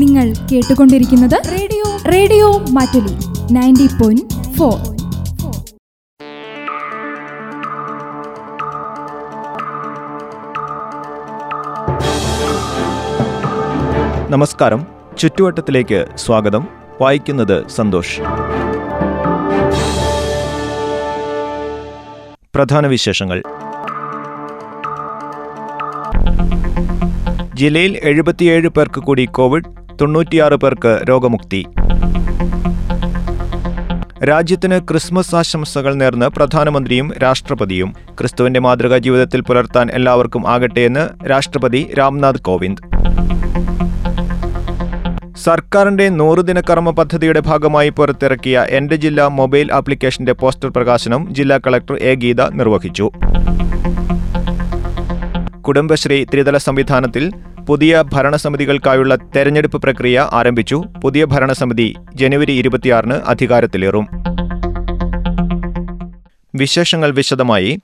നിങ്ങൾ കേട്ടുകൊണ്ടിരിക്കുന്നത് radio radio Mattoli ninety point four നമസ്കാരം. ചുറ്റുവട്ടത്തിലേക്ക് സ്വാഗതം. വായിക്കുന്നത് സന്തോഷ്. പ്രധാന വിശേഷങ്ങൾ. ജില്ലയിൽ എഴുപത്തിയേഴ് പേർക്ക് കൂടി കോവിഡ് തൊണ്ണൂറ്റിയാറ് പേർക്ക് രോഗമുക്തി. രാജ്യത്തിന് ക്രിസ്മസ് ആശംസകൾ നേർന്ന് പ്രധാനമന്ത്രിയും രാഷ്ട്രപതിയും. ക്രിസ്തുവിന്റെ മാതൃകാ ജീവിതത്തിൽ പുലർത്താൻ എല്ലാവർക്കും ആകട്ടെയെന്ന് രാഷ്ട്രപതി രാംനാഥ് കോവിന്ദ്. സർക്കാരിന്റെ നൂറുദിന കർമ്മ പദ്ധതിയുടെ ഭാഗമായി പുറത്തിറക്കിയ എന്റെ ജില്ല മൊബൈൽ ആപ്ലിക്കേഷന്റെ പോസ്റ്റർ പ്രകാശനം ജില്ലാ കളക്ടർ എ ഗീത നിർവഹിച്ചു. കുടുംബശ്രീ ത്രിതല സംവിധാനത്തിൽ പുതിയ ഭരണസമിതികൾക്കായുള്ള തെരഞ്ഞെടുപ്പ് പ്രക്രിയ ആരംഭിച്ചു. പുതിയ ഭരണസമിതി ജനുവരി ഇരുപത്തിയാറിന് അധികാരത്തിലേറും. വിശേഷങ്ങൾ വിശദമായി.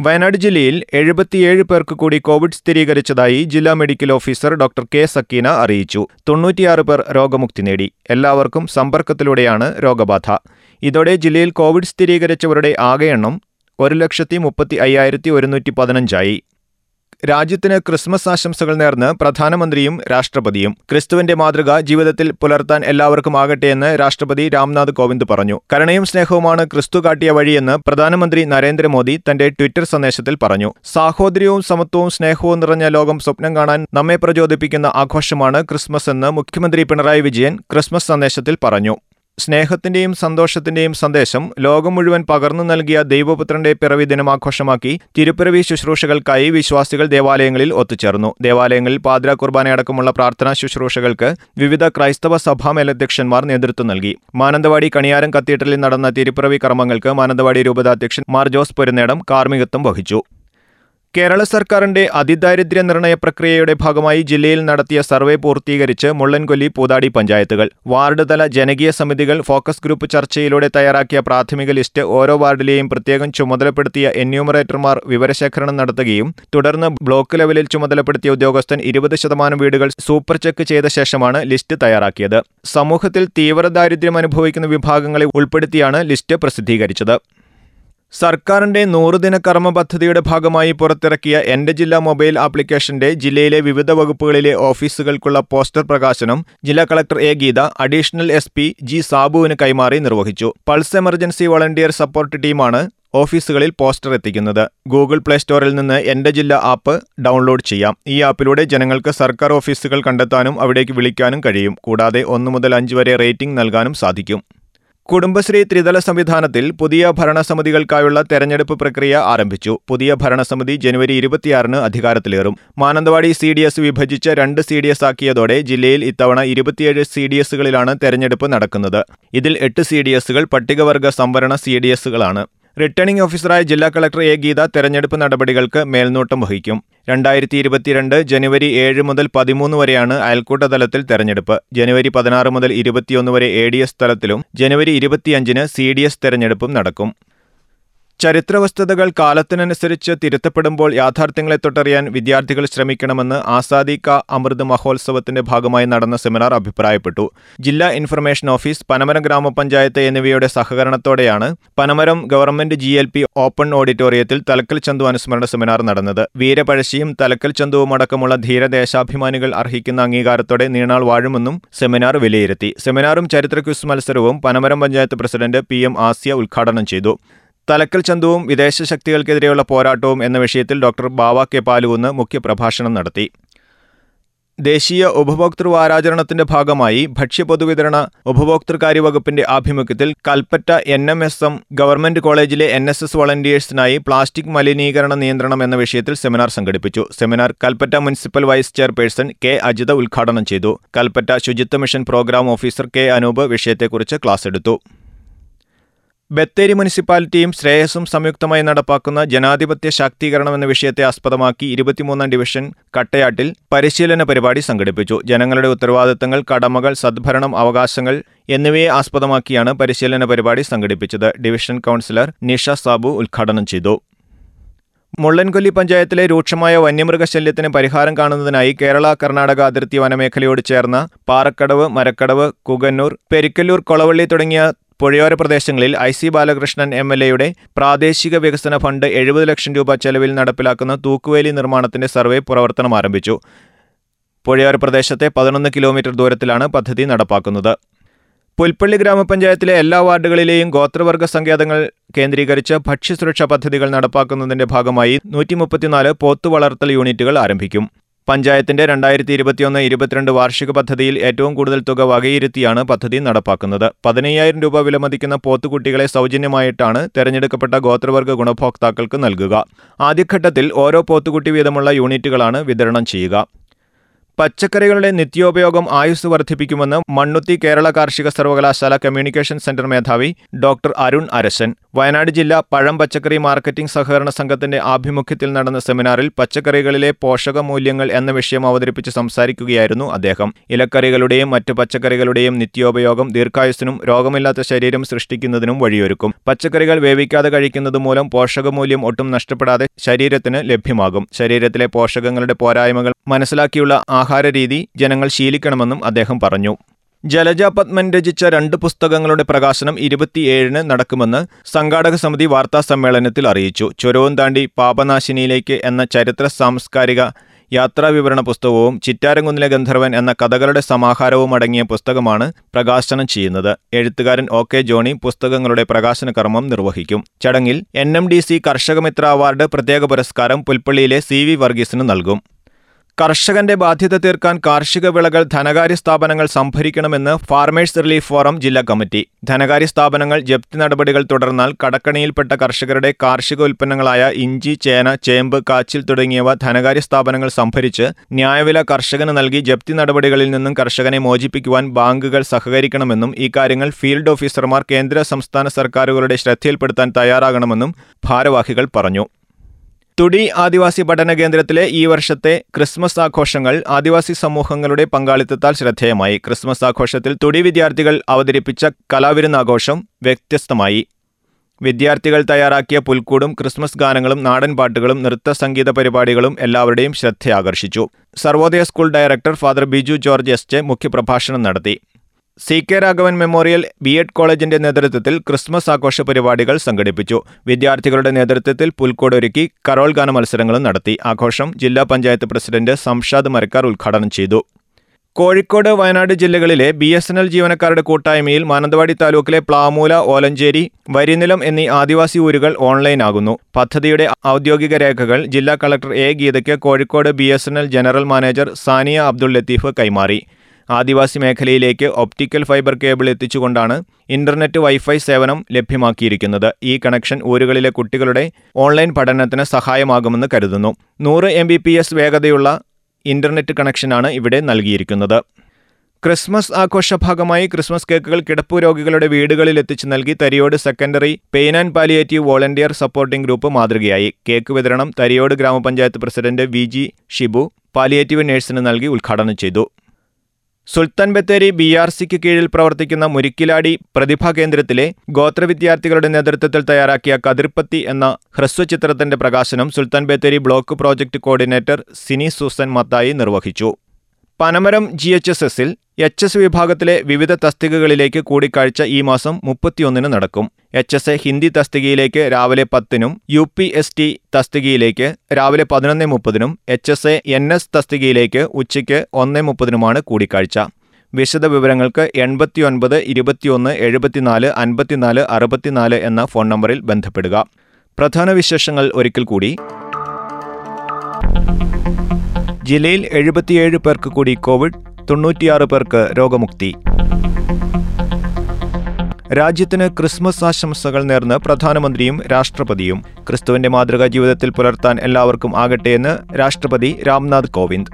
വയനാട് ജില്ലയിൽ എഴുപത്തിയേഴ് പേർക്ക് കൂടി കോവിഡ് സ്ഥിരീകരിച്ചതായി ജില്ലാ medical officer doctor K. Sakkeena അറിയിച്ചു. തൊണ്ണൂറ്റിയാറ് പേർ രോഗമുക്തി നേടി. എല്ലാവർക്കും സമ്പർക്കത്തിലൂടെയാണ് രോഗബാധ. ഇതോടെ ജില്ലയിൽ കോവിഡ് സ്ഥിരീകരിച്ചവരുടെ ആകെ എണ്ണം ഒരു ലക്ഷത്തി മുപ്പത്തി അയ്യായിരത്തി ഒരുന്നൂറ്റി പതിനഞ്ചായി. രാജ്യത്തിന് ക്രിസ്മസ് ആശംസകൾ നേർന്ന് പ്രധാനമന്ത്രിയും രാഷ്ട്രപതിയും ക്രിസ്തുവിന്റെ മാതൃക ജീവിതത്തിൽ പുലർത്താൻ എല്ലാവർക്കും ആകട്ടെയെന്ന് രാഷ്ട്രപതി രാംനാഥ് കോവിന്ദ് പറഞ്ഞു. കരുണയും സ്നേഹവുമാണ് ക്രിസ്തു കാട്ടിയ വഴിയെന്ന് പ്രധാനമന്ത്രി നരേന്ദ്രമോദി തന്റെ ട്വിറ്റർ സന്ദേശത്തിൽ പറഞ്ഞു. സാഹോദര്യവും സമത്വവും സ്നേഹവും നിറഞ്ഞ ലോകം സ്വപ്നം കാണാൻ നമ്മെ പ്രചോദിപ്പിക്കുന്ന ആഘോഷമാണ് ക്രിസ്മസ് എന്ന് മുഖ്യമന്ത്രി പിണറായി വിജയൻ ക്രിസ്മസ് സന്ദേശത്തിൽ പറഞ്ഞു. സ്നേഹത്തിന്റെയും സന്തോഷത്തിന്റെയും സന്ദേശം ലോകം മുഴുവൻ പകർന്നു നൽകിയ ദൈവപുത്രന്റെ പിറവി ദിനമാഘോഷമാക്കി തിരുപ്പിറവി ശുശ്രൂഷകൾക്കായി വിശ്വാസികൾ ദേവാലയങ്ങളിൽ ഒത്തുചേർന്നു. ദേവാലയങ്ങളിൽ പാതിര കുർബാനയടക്കമുള്ള പ്രാർത്ഥനാ ശുശ്രൂഷകൾക്ക് വിവിധ ക്രൈസ്തവ സഭാ മേലധ്യക്ഷന്മാർ നേതൃത്വം നൽകി. മാനന്തവാടി കണിയാരം കത്തീഡ്രലിൽ നടന്ന തിരുപ്പിറവി കർമ്മങ്ങൾക്ക് മാനന്തവാടി രൂപതാധ്യക്ഷൻ മാർ ജോസ് പൊരുന്നേടം കാർമ്മികത്വം വഹിച്ചു. കേരള സർക്കാരിന്റെ അതിദാരിദ്ര്യ നിർണയ പ്രക്രിയയുടെ ഭാഗമായി ജില്ലയിൽ നടത്തിയ സർവേ പൂർത്തീകരിച്ച് മുള്ളൻകൊല്ലി പൂതാടി പഞ്ചായത്തുകൾ. വാർഡ് തല ജനകീയ സമിതികൾ ഫോക്കസ് ഗ്രൂപ്പ് ചർച്ചയിലൂടെ തയ്യാറാക്കിയ പ്രാഥമിക ലിസ്റ്റ് ഓരോ വാർഡിലെയും പ്രത്യേകം ചുമതലപ്പെടുത്തിയ എന്യൂമറേറ്റർമാർ വിവരശേഖരണം നടത്തുകയും തുടർന്ന് ബ്ലോക്ക് ലെവലിൽ ചുമതലപ്പെടുത്തിയ ഉദ്യോഗസ്ഥൻ ഇരുപത് ശതമാനം വീടുകൾ സൂപ്പർ ചെക്ക് ചെയ്ത ശേഷമാണ് ലിസ്റ്റ് തയ്യാറാക്കിയത്. സമൂഹത്തിൽ തീവ്ര ദാരിദ്ര്യം അനുഭവിക്കുന്ന വിഭാഗങ്ങളെ ഉൾപ്പെടുത്തിയാണ് ലിസ്റ്റ് പ്രസിദ്ധീകരിച്ചത്. സർക്കാരിന്റെ നൂറുദിന കർമ്മ പദ്ധതിയുടെ ഭാഗമായി പുറത്തിറക്കിയ എന്റെ ജില്ല മൊബൈൽ ആപ്ലിക്കേഷന്റെ ജില്ലയിലെ വിവിധ വകുപ്പുകളിലെ ഓഫീസുകൾക്കുള്ള പോസ്റ്റർ പ്രകാശനം ജില്ലാ collector A Geetha additional S P G സാബുവിന് കൈമാറി നിർവഹിച്ചു. പൾസ് എമർജൻസി വളണ്ടിയർ സപ്പോർട്ട് ടീമാണ് ഓഫീസുകളിൽ പോസ്റ്റർ എത്തിക്കുന്നത്. ഗൂഗിൾ പ്ലേ സ്റ്റോറിൽ നിന്ന് എന്റെ ജില്ല ആപ്പ് ഡൗൺലോഡ് ചെയ്യാം. ഈ ആപ്പിലൂടെ ജനങ്ങൾക്ക് സർക്കാർ ഓഫീസുകൾ കണ്ടെത്താനും അവിടേക്ക് വിളിക്കാനും കഴിയും. കൂടാതെ ഒന്നു മുതൽ അഞ്ച് വരെ റേറ്റിംഗ് നൽകാനും സാധിക്കും. കുടുംബശ്രീ ത്രിതല സംവിധാനത്തിൽ പുതിയ ഭരണസമിതികൾക്കായുള്ള തെരഞ്ഞെടുപ്പ് പ്രക്രിയ ആരംഭിച്ചു. പുതിയ ഭരണസമിതി ജനുവരി ഇരുപത്തിയാറിന് അധികാരത്തിലേറും. മാനന്തവാടി സി ഡി എസ് വിഭജിച്ച് രണ്ട് സി ഡി എസ് ആക്കിയതോടെ ജില്ലയിൽ ഇത്തവണ ഇരുപത്തിയേഴ് സി ഡി എസുകളിലാണ് തെരഞ്ഞെടുപ്പ് നടക്കുന്നത്. ഇതിൽ എട്ട് സി ഡി എസുകൾ പട്ടികവർഗ സംവരണ സി ഡി എസുകളാണ് റിട്ടേണിംഗ് ഓഫീസറായ ജില്ലാ കളക്ടർ എ ഗീത തെരഞ്ഞെടുപ്പ് നടപടികൾക്ക് മേൽനോട്ടം വഹിക്കും. രണ്ടായിരത്തി ഇരുപത്തിരണ്ട് ജനുവരി ഏഴ് മുതൽ പതിമൂന്ന് വരെയാണ് അയൽക്കൂട്ട തലത്തിൽ തെരഞ്ഞെടുപ്പ്. ജനുവരി പതിനാറ് മുതൽ ഇരുപത്തിയൊന്ന് വരെ എ ഡി എസ് തലത്തിലും ജനുവരി ഇരുപത്തിയഞ്ചിന് സി ഡി എസ് തെരഞ്ഞെടുപ്പും നടക്കും. ചരിത്രവസ്തുതകൾ കാലത്തിനനുസരിച്ച് തിരുത്തപ്പെടുമ്പോൾ യാഥാർത്ഥ്യങ്ങളെ തൊട്ടറിയാൻ വിദ്യാർത്ഥികൾ ശ്രമിക്കണമെന്ന് ആസാദി കാ അമൃത് മഹോത്സവത്തിന്റെ ഭാഗമായി നടന്ന സെമിനാർ അഭിപ്രായപ്പെട്ടു. ജില്ലാ ഇൻഫർമേഷൻ ഓഫീസ് പനമരം ഗ്രാമപഞ്ചായത്ത് എന്നിവയുടെ സഹകരണത്തോടെയാണ് പനമരം ഗവൺമെന്റ് ജി ഓപ്പൺ ഓഡിറ്റോറിയത്തിൽ തലക്കൽ ചന്തു അനുസ്മരണ സെമിനാർ നടന്നത്. വീരപഴശിയും തലക്കൽ ചന്തുവും അടക്കമുള്ള ധീരദേശാഭിമാനികൾ അർഹിക്കുന്ന അംഗീകാരത്തോടെ നീണാൾ വാഴുമെന്നും സെമിനാർ വിലയിരുത്തി. സെമിനാറും ചരിത്ര ക്വിസ് മത്സരവും Panamaram panchayat president P M Asiya ഉദ്ഘാടനം ചെയ്തു. തലക്കൽ ചന്തുവും വിദേശ ശക്തികൾക്കെതിരെയുള്ള പോരാട്ടവും എന്ന വിഷയത്തിൽ ഡോക്ടർ ബാവ കെ പാലുകുന്ന് മുഖ്യപ്രഭാഷണം നടത്തി. ദേശീയ ഉപഭോക്തൃ വാരാചരണത്തിന്റെ ഭാഗമായി ഭക്ഷ്യപൊതുവിതരണ ഉപഭോക്തൃകാര്യ വകുപ്പിന്റെ ആഭിമുഖ്യത്തിൽ Kalpetta N M S M government കോളേജിലെ എൻ എസ് എസ് വളണ്ടിയേഴ്സിനായി പ്ലാസ്റ്റിക് മലിനീകരണ നിയന്ത്രണം എന്ന വിഷയത്തിൽ സെമിനാർ സംഘടിപ്പിച്ചു. Seminar Kalpetta municipal vice chairperson K Ajitha ഉദ്ഘാടനം ചെയ്തു. കൽപ്പറ്റ ശുചിത്വ mission programme officer K Anoop വിഷയത്തെക്കുറിച്ച് ക്ലാസ് എടുത്തു. ബത്തേരി മുനിസിപ്പാലിറ്റിയും ശ്രേയസും സംയുക്തമായി നടപ്പാക്കുന്ന ജനാധിപത്യ ശാക്തീകരണം എന്ന വിഷയത്തെ ആസ്പദമാക്കി ഇരുപത്തിമൂന്നാം ഡിവിഷൻ കട്ടയാട്ടിൽ പരിശീലന പരിപാടി സംഘടിപ്പിച്ചു. ജനങ്ങളുടെ ഉത്തരവാദിത്തങ്ങൾ കടമകൾ സദ്ഭരണം അവകാശങ്ങൾ എന്നിവയെ ആസ്പദമാക്കിയാണ് പരിശീലന പരിപാടി സംഘടിപ്പിച്ചത്. ഡിവിഷൻ കൗൺസിലർ നിഷ സാബു ഉദ്ഘാടനം ചെയ്തു. മുള്ളൻകൊല്ലി പഞ്ചായത്തിലെ രൂക്ഷമായ വന്യമൃഗശല്യത്തിന് പരിഹാരം കാണുന്നതിനായി കേരള കർണാടക അതിർത്തി വനമേഖലയോട് ചേർന്ന പാറക്കടവ് മരക്കടവ് കുകന്നൂർ പെരിക്കല്ലൂർ കൊളവള്ളി തുടങ്ങിയ പുഴയോര പ്രദേശങ്ങളിൽ I C Balakrishnan M L എയുടെ പ്രാദേശിക വികസന ഫണ്ട് എഴുപത് ലക്ഷം രൂപ ചെലവിൽ നടപ്പിലാക്കുന്ന തൂക്കുവേലി നിർമ്മാണത്തിന്റെ സർവേ പ്രവർത്തനം ആരംഭിച്ചു. പുഴയോര പ്രദേശത്തെ പതിനൊന്ന് കിലോമീറ്റർ ദൂരത്തിലാണ് പദ്ധതി നടപ്പാക്കുന്നത്. പുൽപ്പള്ളി ഗ്രാമപഞ്ചായത്തിലെ എല്ലാ വാർഡുകളിലെയും ഗോത്രവർഗ സങ്കേതങ്ങൾ കേന്ദ്രീകരിച്ച് ഭക്ഷ്യസുരക്ഷാ പദ്ധതികൾ നടപ്പാക്കുന്നതിന്റെ ഭാഗമായി നൂറ്റി മുപ്പത്തിനാല് പോത്തുവളർത്തൽ യൂണിറ്റുകൾ ആരംഭിക്കും. പഞ്ചായത്തിന്റെ രണ്ടായിരത്തി ഇരുപത്തിയൊന്ന് ഇരുപത്തിരണ്ട് വാർഷിക പദ്ധതിയിൽ ഏറ്റവും കൂടുതൽ തുക വകയിരുത്തിയാണ് പദ്ധതി നടപ്പാക്കുന്നത്. പതിനയ്യായിരം രൂപ വിലമതിക്കുന്ന പോത്തുകുട്ടികളെ സൗജന്യമായിട്ടാണ് തെരഞ്ഞെടുക്കപ്പെട്ട ഗോത്രവർഗ ഗുണഭോക്താക്കൾക്ക് നൽകുക. ആദ്യഘട്ടത്തിൽ ഓരോ പോത്തുകുട്ടി വീതമുള്ള യൂണിറ്റുകളാണ് വിതരണം ചെയ്യുക. പച്ചക്കറികളുടെ നിത്യോപയോഗം ആയുസ് വർദ്ധിപ്പിക്കുമെന്ന് മണ്ണുത്തി കേരള കാർഷിക സർവകലാശാല കമ്മ്യൂണിക്കേഷൻ സെന്റർ മേധാവി ഡോക്ടർ അരുൺ അരശൻ. വയനാട് ജില്ലാ പഴം പച്ചക്കറി മാർക്കറ്റിംഗ് സഹകരണ സംഘത്തിന്റെ ആഭിമുഖ്യത്തിൽ നടന്ന സെമിനാറിൽ പച്ചക്കറികളിലെ പോഷകമൂല്യങ്ങൾ എന്ന വിഷയം അവതരിപ്പിച്ച് സംസാരിക്കുകയായിരുന്നു അദ്ദേഹം. ഇലക്കറികളുടെയും മറ്റ് പച്ചക്കറികളുടെയും നിത്യോപയോഗം ദീർഘായുസിനും രോഗമില്ലാത്ത ശരീരം സൃഷ്ടിക്കുന്നതിനും വഴിയൊരുക്കും. പച്ചക്കറികൾ വേവിക്കാതെ കഴിക്കുന്നത് മൂലം പോഷകമൂല്യം ഒട്ടും നഷ്ടപ്പെടാതെ ശരീരത്തിന് ലഭ്യമാകും. ശരീരത്തിലെ പോഷകങ്ങളുടെ പോരായ്മകൾ മനസ്സിലാക്കിയുള്ള ആഹാരരീതി ജനങ്ങൾ ശീലിക്കണമെന്നും അദ്ദേഹം പറഞ്ഞു. ജലജ പത്മൻ രചിച്ച രണ്ട് പുസ്തകങ്ങളുടെ പ്രകാശനം ഇരുപത്തിയേഴിന് നടക്കുമെന്ന് സംഘാടക സമിതി വാർത്താ സമ്മേളനത്തിൽ അറിയിച്ചു. ചുരവും താണ്ടി പാപനാശിനിയിലേക്ക് എന്ന ചരിത്ര സാംസ്കാരിക യാത്രാവിവരണ പുസ്തകവും ചിറ്റാരംകുന്നിലെ ഗന്ധർവൻ എന്ന കഥകളുടെ സമാഹാരവും അടങ്ങിയ പുസ്തകമാണ് പ്രകാശനം ചെയ്യുന്നത്. എഴുത്തുകാരൻ ഒ കെ ജോണി പുസ്തകങ്ങളുടെ പ്രകാശന കർമ്മം നിർവഹിക്കും. ചടങ്ങിൽ എൻ എം ഡി സി കർഷകമിത്ര അവാർഡ് പ്രത്യേക പുരസ്കാരം പുൽപ്പള്ളിയിലെ സി വി വർഗീസിന് നൽകും. കർഷകന്റെ ബാധ്യത തീർക്കാൻ കാർഷിക വിളകൾ ധനകാര്യ സ്ഥാപനങ്ങൾ സംഭരിക്കണമെന്ന് ഫാർമേഴ്സ് റിലീഫ് ഫോറം ജില്ലാ കമ്മിറ്റി. ധനകാര്യ സ്ഥാപനങ്ങൾ ജപ്തി നടപടികൾ തുടർന്നാൽ കടക്കണിയിൽപ്പെട്ട കർഷകരുടെ കാർഷിക ഉൽപ്പന്നങ്ങളായ ഇഞ്ചി ചേന ചേമ്പ് കാച്ചിൽ തുടങ്ങിയവ ധനകാര്യ സ്ഥാപനങ്ങൾ സംഭരിച്ച് ന്യായവില കർഷകന് നൽകി ജപ്തി നടപടികളിൽ നിന്നും കർഷകനെ മോചിപ്പിക്കുവാൻ ബാങ്കുകൾ സഹകരിക്കണമെന്നും ഈ കാര്യങ്ങൾ ഫീൽഡ് ഓഫീസർമാർ കേന്ദ്ര സംസ്ഥാന സർക്കാരുകളുടെ ശ്രദ്ധയിൽപ്പെടുത്താൻ തയ്യാറാകണമെന്നും ഭാരവാഹികൾ പറഞ്ഞു. തുടി ആദിവാസി പഠന കേന്ദ്രത്തിലെ ഈ വർഷത്തെ ക്രിസ്മസ് ആഘോഷങ്ങൾ ആദിവാസി സമൂഹങ്ങളുടെ പങ്കാളിത്തത്താൽ ശ്രദ്ധേയമായി. ക്രിസ്മസ് ആഘോഷത്തിൽ തുടി വിദ്യാർത്ഥികൾ അവതരിപ്പിച്ച കലാവിരുന്നാഘോഷം വ്യത്യസ്തമായി. വിദ്യാർത്ഥികൾ തയ്യാറാക്കിയ പുൽക്കൂടും ക്രിസ്മസ് ഗാനങ്ങളും നാടൻ പാട്ടുകളും നൃത്ത സംഗീത പരിപാടികളും എല്ലാവരുടെയും ശ്രദ്ധയാകർഷിച്ചു. Sarvodaya school director father Biju George S. J. മുഖ്യപ്രഭാഷണം നടത്തി. C K Raghavan memorial B Ed കോളേജിന്റെ നേതൃത്വത്തിൽ ക്രിസ്മസ് ആഘോഷ പരിപാടികൾ സംഘടിപ്പിച്ചു. വിദ്യാർത്ഥികളുടെ നേതൃത്വത്തിൽ പുൽക്കോട് ഒരുക്കി കരോൾ ഗാന മത്സരങ്ങളും നടത്തി. ആഘോഷം ജില്ലാ പഞ്ചായത്ത് പ്രസിഡന്റ് സംഷാദ് മരക്കാർ ഉദ്ഘാടനം ചെയ്തു. കോഴിക്കോട് വയനാട് ജില്ലകളിലെ ബി എസ് എൻ എൽ ജീവനക്കാരുടെ കൂട്ടായ്മയിൽ മാനന്തവാടി താലൂക്കിലെ പ്ലാമൂല ഓലഞ്ചേരി വരിനിലം എന്നീ ആദിവാസി ഊരുകൾ ഓൺലൈനാകുന്നു പദ്ധതിയുടെ ഔദ്യോഗിക രേഖകൾ ജില്ലാ collector A ഗീതയ്ക്ക് Kozhikode B general manager Sania Abdul Latheef കൈമാറി. ആദിവാസി മേഖലയിലേക്ക് ഒപ്റ്റിക്കൽ ഫൈബർ കേബിൾ എത്തിച്ചുകൊണ്ടാണ് ഇന്റർനെറ്റ് വൈഫൈ സേവനം ലഭ്യമാക്കിയിരിക്കുന്നത്. ഈ കണക്ഷൻ ഊരുകളിലെ കുട്ടികളുടെ ഓൺലൈൻ പഠനത്തിന് സഹായമാകുമെന്ന് കരുതുന്നു. നൂറ് എം വേഗതയുള്ള ഇന്റർനെറ്റ് കണക്ഷനാണ് ഇവിടെ നൽകിയിരിക്കുന്നത്. ക്രിസ്മസ് ആഘോഷ ഭാഗമായി ക്രിസ്മസ് കേക്കുകൾ കിടപ്പു രോഗികളുടെ വീടുകളിൽ എത്തിച്ചു നൽകി Thariyode secondary pain and palliative volunteer supporting group മാതൃകയായി. കേക്ക് വിതരണം തരിയോട് ഗ്രാമപഞ്ചായത്ത് പ്രസിഡന്റ് വി ഷിബു പാലിയേറ്റീവ് നഴ്സിന് നൽകി ഉദ്ഘാടനം ചെയ്തു. സുൽത്താൻ ബത്തേരി ബി ആർ സിക്ക് കീഴിൽ പ്രവർത്തിക്കുന്ന മുരിക്കിലാടി പ്രതിഭാ കേന്ദ്രത്തിലെ ഗോത്ര വിദ്യാർത്ഥികളുടെ നേതൃത്വത്തിൽ തയ്യാറാക്കിയ കതിർപ്പത്തി എന്ന ഹ്രസ്വചിത്രത്തിന്റെ പ്രകാശനം Sultan Bathery block project coordinator Sini Susan Mathai നിർവഹിച്ചു. പനമരം ജി എച്ച് എസ് എസിൽ എച്ച് എസ് വിഭാഗത്തിലെ വിവിധ തസ്തികകളിലേക്ക് കൂടിക്കാഴ്ച ഈ മാസം മുപ്പത്തിയൊന്നിന് നടക്കും. എച്ച് എസ് എ ഹിന്ദി തസ്തികയിലേക്ക് രാവിലെ പത്തിനും യു പി എസ് ടി തസ്തികയിലേക്ക് രാവിലെ പതിനൊന്ന് മുപ്പതിനും H S A N S തസ്തികയിലേക്ക് ഉച്ചയ്ക്ക് ഒന്ന് മുപ്പതിനുമാണ് കൂടിക്കാഴ്ച. വിശദ വിവരങ്ങൾക്ക് എൺപത്തിയൊൻപത് ഇരുപത്തിയൊന്ന് എഴുപത്തിനാല് അൻപത്തിനാല് അറുപത്തിനാല് എന്ന ഫോൺ നമ്പറിൽ ബന്ധപ്പെടുക. പ്രധാന വിശേഷങ്ങൾ ഒരിക്കൽ കൂടി. ജില്ലയിൽ എഴുപത്തിയേഴ് പേർക്ക് കൂടി കോവിഡ് തൊണ്ണൂറ്റിയാറ് പേർക്ക് രോഗമുക്തി. രാജ്യത്തിന് ക്രിസ്മസ് ആശംസകൾ നേർന്ന് പ്രധാനമന്ത്രിയും രാഷ്ട്രപതിയും. ക്രിസ്തുവിന്റെ മാതൃകാ ജീവിതത്തിൽ പുലർത്താൻ എല്ലാവർക്കും ആകട്ടെയെന്ന് രാഷ്ട്രപതി രാംനാഥ് കോവിന്ദ്.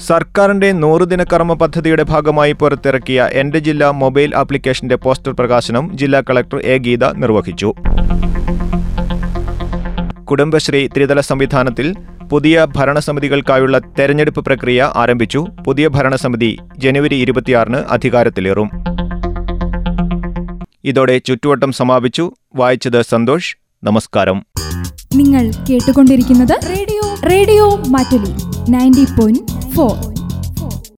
സർക്കാരിന്റെ നൂറുദിന കർമ്മ പദ്ധതിയുടെ ഭാഗമായി പുറത്തിറക്കിയ എന്റെ ജില്ല മൊബൈൽ ആപ്ലിക്കേഷന്റെ പോസ്റ്റർ പ്രകാശനം ജില്ലാ കളക്ടർ എ ഗീത നിർവഹിച്ചു. കുടുംബശ്രീ ത്രിതല സംവിധാനത്തിൽ പുതിയ ഭരണസമിതികൾക്കായുള്ള തെരഞ്ഞെടുപ്പ് പ്രക്രിയ ആരംഭിച്ചു. പുതിയ ഭരണസമിതി ജനുവരി ഇരുപത്തിയാറിന് അധികാരത്തിലേറും. ഇതോടെ ചുറ്റുവട്ടം സമാപിച്ചു. വായിച്ചത് സന്തോഷ്. നമസ്കാരം. നിങ്ങൾ കേട്ടുകൊണ്ടിരിക്കുന്നത് radio. Radio Mattoli. Ninety point four.